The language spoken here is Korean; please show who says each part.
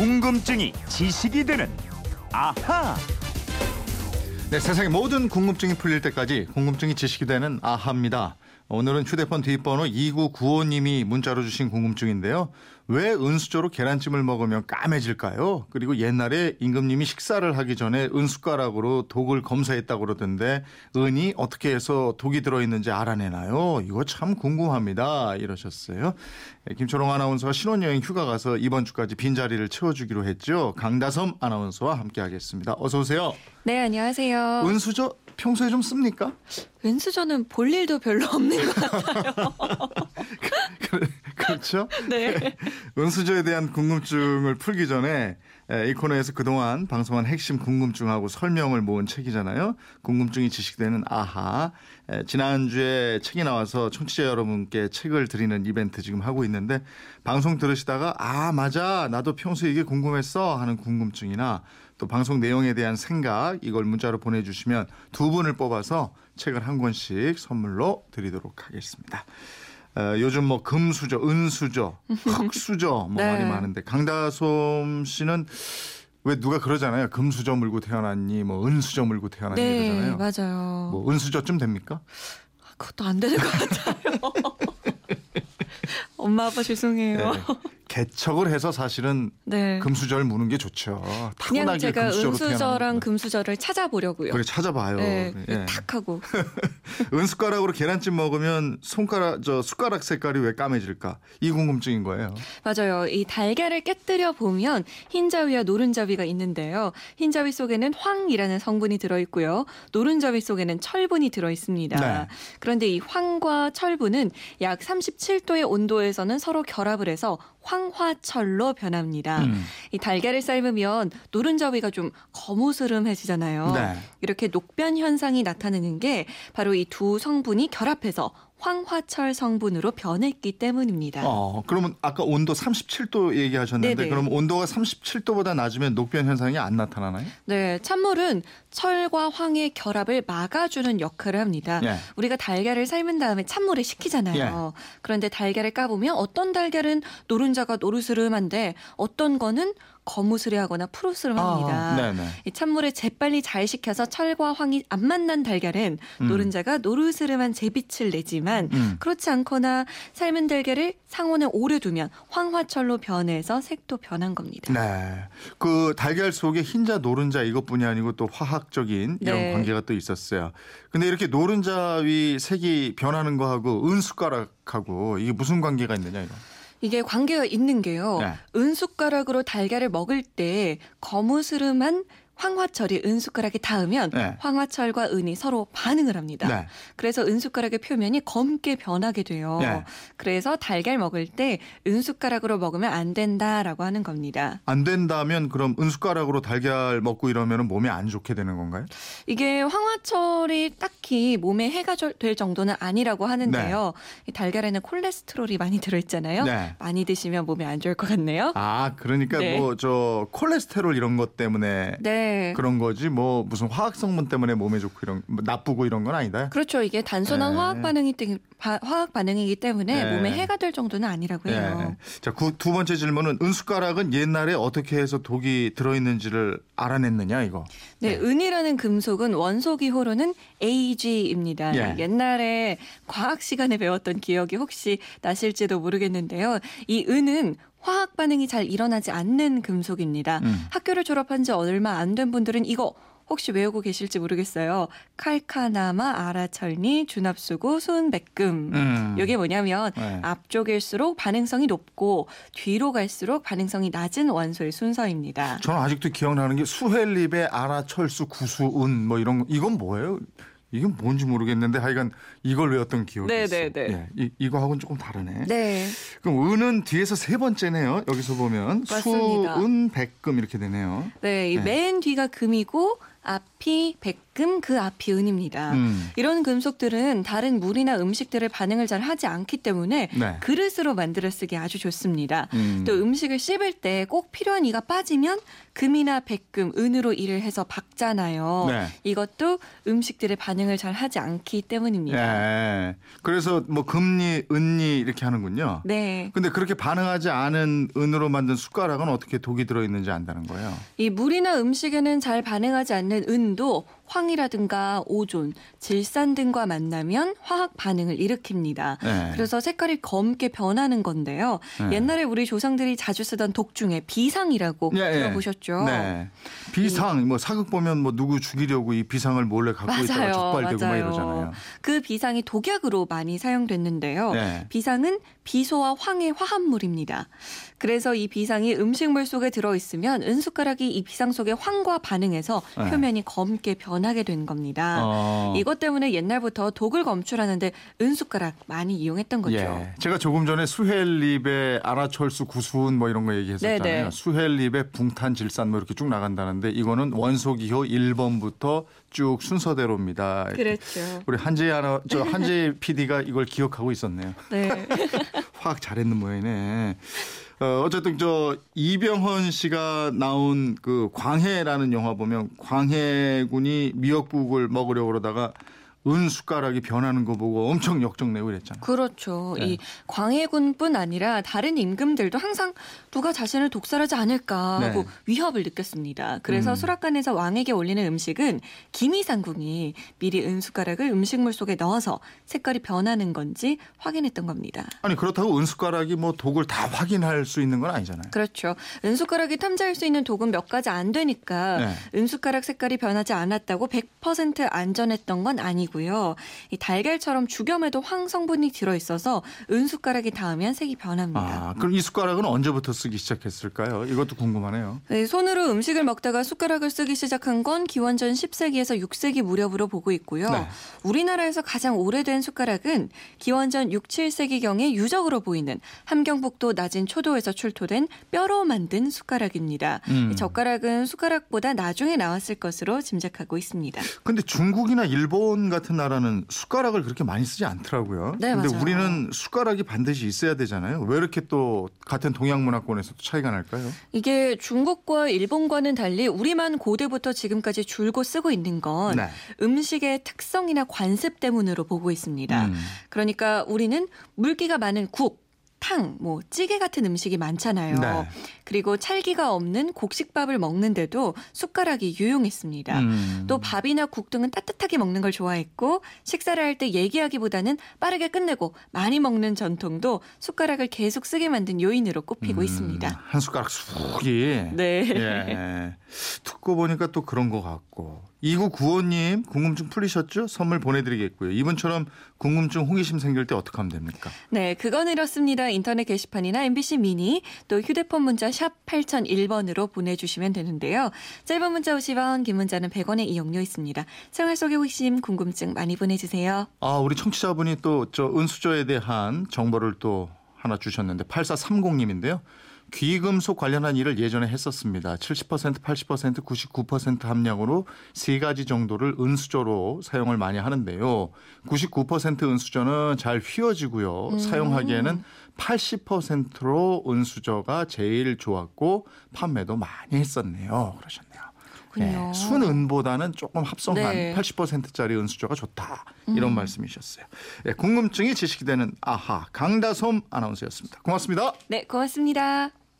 Speaker 1: 궁금증이 지식이 되는 아하.
Speaker 2: 네, 세상의 모든 궁금증이 풀릴 때까지 궁금증이 지식이 되는 아하입니다. 오늘은 휴대폰 뒷번호 2995님이 문자로 주신 궁금증인데요. 왜 은수저로 계란찜을 먹으면 까매질까요? 그리고 옛날에 임금님이 식사를 하기 전에 은숟가락으로 독을 검사했다고 그러던데 은이 어떻게 해서 독이 들어있는지 알아내나요? 이거 참 궁금합니다. 이러셨어요. 네, 김초롱 아나운서가 신혼여행 휴가 가서 이번 주까지 빈자리를 채워주기로 했죠. 강다섬 아나운서와 함께하겠습니다. 어서 오세요.
Speaker 3: 네, 안녕하세요.
Speaker 2: 은수저 평소에 좀 씁니까?
Speaker 3: 은수저는 볼 일도 별로 없는 것 같아요.
Speaker 2: 그렇죠?
Speaker 3: 네.
Speaker 2: 은수저에 대한 궁금증을 풀기 전에 이 코너에서 그동안 방송한 핵심 궁금증하고 설명을 모은 책이잖아요. 궁금증이 지식되는 아하. 지난주에 책이 나와서 청취자 여러분께 책을 드리는 이벤트 지금 하고 있는데 방송 들으시다가 아 맞아 나도 평소에 이게 궁금했어 하는 궁금증이나 또 방송 내용에 대한 생각 이걸 문자로 보내주시면 두 분을 뽑아서 책을 한 권씩 선물로 드리도록 하겠습니다. 어, 요즘 뭐 금수저, 은수저, 흑수저 뭐
Speaker 3: 네.
Speaker 2: 말이 많은데 강다솜 씨는 왜 누가 그러잖아요. 금수저 물고 태어났니, 뭐 은수저 물고 태어났니
Speaker 3: 네,
Speaker 2: 그러잖아요.
Speaker 3: 맞아요.
Speaker 2: 뭐 은수저쯤 됩니까?
Speaker 3: 그것도 안 되는 것 같아요. 엄마 아빠 죄송해요.
Speaker 2: 네. 개척을 해서 사실은
Speaker 3: 네.
Speaker 2: 금수저를 무는 게 좋죠.
Speaker 3: 그냥 제가 은수저랑. 금수저를 찾아보려고요.
Speaker 2: 그래 찾아봐요.
Speaker 3: 네,
Speaker 2: 예.
Speaker 3: 탁 하고.
Speaker 2: 은숟가락으로 계란찜 먹으면 손가락 저 숟가락 색깔이 왜 까매질까? 이 궁금증인 거예요.
Speaker 3: 맞아요. 이 달걀을 깨뜨려 보면 흰자위와 노른자위가 있는데요. 흰자위 속에는 황이라는 성분이 들어 있고요. 노른자위 속에는 철분이 들어 있습니다.
Speaker 2: 네.
Speaker 3: 그런데 이 황과 철분은 약 37도의 온도에서는 서로 결합을 해서 황화철로 변합니다.
Speaker 2: 음.
Speaker 3: 이 달걀을 삶으면 노른자위가 좀 거무스름해지잖아요.
Speaker 2: 네.
Speaker 3: 이렇게 녹변 현상이 나타나는 게 바로 이 두 성분이 결합해서 황화철 성분으로 변했기 때문입니다.
Speaker 2: 어, 그러면 아까 온도 37도 얘기하셨는데
Speaker 3: 네네.
Speaker 2: 그럼 온도가 37도보다 낮으면 녹변 현상이 안 나타나나요?
Speaker 3: 네, 찬물은 철과 황의 결합을 막아주는 역할을 합니다.
Speaker 2: 예.
Speaker 3: 우리가 달걀을 삶은 다음에 찬물에 식히잖아요. 그런데 달걀을 까보면 어떤 달걀은 노른자가 노르스름한데 어떤 거는 거무스레하거나 푸르스름합니다.
Speaker 2: 아, 네네.
Speaker 3: 이 찬물에 재빨리 잘 식혀서 철과 황이 안 만난 달걀은
Speaker 2: 음.
Speaker 3: 노른자가 노르스름한 제빛을 내지만
Speaker 2: 음.
Speaker 3: 그렇지 않거나 삶은 달걀을 상온에 오래 두면 황화철로 변해서 색도 변한 겁니다.
Speaker 2: 네. 그 달걀 속에 흰자, 노른자 이것뿐이 아니고 또 화학적인 이런
Speaker 3: 네.
Speaker 2: 관계가 또 있었어요. 근데 이렇게 노른자 위 색이 변하는 거하고 은숟가락하고 이게 무슨 관계가 있느냐 이거.
Speaker 3: 이게 관계가 있는 게요.
Speaker 2: 네.
Speaker 3: 은숟가락으로 달걀을 먹을 때 거무스름한 황화철이 은숟가락에 닿으면
Speaker 2: 네.
Speaker 3: 황화철과 은이 서로 반응을 합니다.
Speaker 2: 네.
Speaker 3: 그래서 은숟가락의 표면이 검게 변하게 돼요.
Speaker 2: 네.
Speaker 3: 그래서 달걀 먹을 때 은숟가락으로 먹으면 안 된다라고 하는 겁니다.
Speaker 2: 안 된다면 그럼 은숟가락으로 달걀 먹고 이러면 몸에 안 좋게 되는 건가요?
Speaker 3: 이게 황화철이 딱히 몸에 해가 절- 될 정도는 아니라고 하는데요. 이 달걀에는 콜레스테롤이 많이 들어있잖아요.
Speaker 2: 네.
Speaker 3: 많이 드시면 몸에 안 좋을 것 같네요.
Speaker 2: 아, 그러니까
Speaker 3: 네.
Speaker 2: 뭐저 콜레스테롤 이런 것 때문에
Speaker 3: 네.
Speaker 2: 그런 거지 뭐 무슨 화학 성분 때문에 몸에 좋고 이런 뭐 나쁘고 이런 건 아니다.
Speaker 3: 그렇죠. 이게 단순한
Speaker 2: 네.
Speaker 3: 화학 반응이 바- 화학 반응이기 때문에
Speaker 2: 네.
Speaker 3: 몸에 해가 될 정도는 아니라고 해요.
Speaker 2: 예. 자, 구- 두 번째 질문은 은숟가락은 옛날에 어떻게 해서 독이 들어 있는지를 알아냈느냐 이거.
Speaker 3: 네, 은이라는 금속은 원소 기호로는 AG입니다.
Speaker 2: 예.
Speaker 3: 옛날에 과학 시간에 배웠던 기억이 혹시 나실지도 모르겠는데요. 이 은은 화학 반응이 잘 일어나지 않는 금속입니다.
Speaker 2: 음.
Speaker 3: 학교를 졸업한 지 얼마 안 된 분들은 이거 혹시 외우고 계실지 모르겠어요. 칼카나마, 아라철니, 준합수고, 수은백금.
Speaker 2: 음.
Speaker 3: 이게 뭐냐면
Speaker 2: 네.
Speaker 3: 앞쪽일수록 반응성이 높고 뒤로 갈수록 반응성이 낮은 원소의 순서입니다.
Speaker 2: 저는 아직도 기억나는 게 수헬립의 아라철수 구수은 뭐 이런 거 이건 뭐예요? 이게 뭔지 모르겠는데 하여간 이걸 외웠던 기억이
Speaker 3: 네,
Speaker 2: 있어요.
Speaker 3: 네, 네.
Speaker 2: 예, 이, 이거하고는 조금 다르네.
Speaker 3: 네.
Speaker 2: 그럼 은은 뒤에서 세 번째네요. 여기서 보면. 수은 백금 이렇게 되네요.
Speaker 3: 네, 이
Speaker 2: 네.
Speaker 3: 맨 뒤가 금이고 앞이 백 금, 그 앞이 은입니다.
Speaker 2: 음.
Speaker 3: 이런 금속들은 다른 물이나 음식들을 반응을 잘 하지 않기 때문에
Speaker 2: 네.
Speaker 3: 그릇으로 만들어 쓰기 아주 좋습니다.
Speaker 2: 음.
Speaker 3: 또 음식을 씹을 때 꼭 필요한 이가 빠지면 금이나 백금, 은으로 일을 해서 박잖아요.
Speaker 2: 네.
Speaker 3: 이것도 음식들의 반응을 잘 하지 않기 때문입니다.
Speaker 2: 예. 그래서 뭐 금리, 은리 이렇게 하는군요.
Speaker 3: 네.
Speaker 2: 근데 그렇게 반응하지 않은 은으로 만든 숟가락은 어떻게 독이 들어 있는지 안다는 거예요.
Speaker 3: 이 물이나 음식에는 잘 반응하지 않는 은도 황이라든가 오존, 질산 등과 만나면 화학 반응을 일으킵니다.
Speaker 2: 네.
Speaker 3: 그래서 색깔이 검게 변하는 건데요.
Speaker 2: 네.
Speaker 3: 옛날에 우리 조상들이 자주 쓰던 독 중에 비상이라고
Speaker 2: 예, 예.
Speaker 3: 들어보셨죠?
Speaker 2: 네. 비상, 뭐 사극 보면 뭐 누구 죽이려고 이 비상을 몰래 갖고 있다가
Speaker 3: 맞아요,
Speaker 2: 적발되고 막
Speaker 3: 맞아요.
Speaker 2: 이러잖아요.
Speaker 3: 그 비상이 독약으로 많이 사용됐는데요.
Speaker 2: 네.
Speaker 3: 비상은 비소와 황의 화합물입니다. 그래서 이 비상이 음식물 속에 들어 있으면 은숟가락이 이 비상 속의 황과 반응해서
Speaker 2: 네.
Speaker 3: 표면이 검게 변하게 된 겁니다.
Speaker 2: 어.
Speaker 3: 이것 때문에 옛날부터 독을 검출하는데 은숟가락 많이 이용했던 거죠.
Speaker 2: 예. 제가 조금 전에 수헬립의 아라철수 구수은 뭐 이런 거 얘기했었잖아요.
Speaker 3: 네네.
Speaker 2: 수헬립의 붕탄 질산 뭐 이렇게 쭉 나간다는데 이거는 원소기호 1번부터 쭉 순서대로입니다.
Speaker 3: 그렇죠.
Speaker 2: 우리 한재 아나 저 한재 PD가 이걸 기억하고 있었네요.
Speaker 3: 네.
Speaker 2: 화학 잘했는 모양이네. 어, 어쨌든 저 이병헌 씨가 나온 그 광해라는 영화 보면 광해군이 미역국을 먹으려고 그러다가 은 숟가락이 변하는 거 보고 엄청 역정내고 그랬잖아요.
Speaker 3: 그렇죠.
Speaker 2: 네.
Speaker 3: 이 광해군뿐 아니라 다른 임금들도 항상 누가 자신을 독살하지 않을까 하고
Speaker 2: 네.
Speaker 3: 위협을 느꼈습니다. 그래서
Speaker 2: 음.
Speaker 3: 수락관에서 왕에게 올리는 음식은 기미상궁이 미리 은 숟가락을 음식물 속에 넣어서 색깔이 변하는 건지 확인했던 겁니다.
Speaker 2: 아니 그렇다고 은 숟가락이 뭐 독을 다 확인할 수 있는 건 아니잖아요.
Speaker 3: 그렇죠. 은 숟가락이 탐지할 수 있는 독은 몇 가지 안 되니까
Speaker 2: 네.
Speaker 3: 은 숟가락 색깔이 변하지 않았다고 100% 안전했던 건 아니고 요. 이 달걀처럼 죽염에도 황 성분이 들어 있어서 은 숟가락이 닿으면 색이 변합니다.
Speaker 2: 아, 그럼 이 숟가락은 언제부터 쓰기 시작했을까요? 이것도 궁금하네요.
Speaker 3: 네, 손으로 음식을 먹다가 숟가락을 쓰기 시작한 건 기원전 10세기에서 6세기 무렵으로 보고 있고요.
Speaker 2: 네.
Speaker 3: 우리나라에서 가장 오래된 숟가락은 기원전 6, 7세기 경에 유적으로 보이는 함경북도 낮은 초도에서 출토된 뼈로 만든 숟가락입니다.
Speaker 2: 음.
Speaker 3: 이 젓가락은 숟가락보다 나중에 나왔을 것으로 짐작하고 있습니다.
Speaker 2: 근데 중국이나 일본 같은 나라는 숟가락을 그렇게 많이 쓰지 않더라고요.
Speaker 3: 네,
Speaker 2: 근데
Speaker 3: 맞아요.
Speaker 2: 우리는 숟가락이 반드시 있어야 되잖아요. 왜 이렇게 또 같은 동양 문화권에서 도 차이가 날까요?
Speaker 3: 이게 중국과 일본과는 달리 우리만 고대부터 지금까지 줄곧 쓰고 있는 건
Speaker 2: 네.
Speaker 3: 음식의 특성이나 관습 때문으로 보고 있습니다.
Speaker 2: 음.
Speaker 3: 그러니까 우리는 물기가 많은 국, 탕, 뭐 찌개 같은 음식이 많잖아요.
Speaker 2: 네.
Speaker 3: 그리고 찰기가 없는 곡식밥을 먹는데도 숟가락이 유용했습니다.
Speaker 2: 음.
Speaker 3: 또 밥이나 국 등은 따뜻하게 먹는 걸 좋아했고 식사를 할 때 얘기하기보다는 빠르게 끝내고 많이 먹는 전통도 숟가락을 계속 쓰게 만든 요인으로 꼽히고
Speaker 2: 음,
Speaker 3: 있습니다.
Speaker 2: 한 숟가락 쑥이.
Speaker 3: 네.
Speaker 2: 예. 듣고 보니까 또 그런 것 같고. 2995님 궁금증 풀리셨죠? 선물 보내드리겠고요. 이분처럼 궁금증 호기심 생길 때 어떻게 하면 됩니까?
Speaker 3: 네, 그건 이렇습니다. 인터넷 게시판이나 MBC 미니 또 휴대폰 문자 샵 8001번으로 보내주시면 되는데요. 짧은 문자 50원, 긴 문자는 100원의 이용료 있습니다. 생활 속의 호기심, 궁금증 많이 보내주세요.
Speaker 2: 아, 우리 청취자분이 또 저 은수저에 대한 정보를 또 하나 주셨는데 8430님인데요. 귀금속 관련한 일을 예전에 했었습니다. 70%, 80%, 99% 함량으로 세 가지 정도를 은수저로 사용을 많이 하는데요. 99% 은수저는 잘 휘어지고요. 사용하기에는 80%로 은수저가 제일 좋았고 판매도 많이 했었네요.
Speaker 3: 그러셨네요.
Speaker 2: 네, 순은보다는 조금 합성한
Speaker 3: 네.
Speaker 2: 80%짜리 은수저가 좋다. 이런 말씀이셨어요. 네, 궁금증이 지식이 되는 아하 강다솜 아나운서였습니다. 고맙습니다.
Speaker 3: 네, 고맙습니다.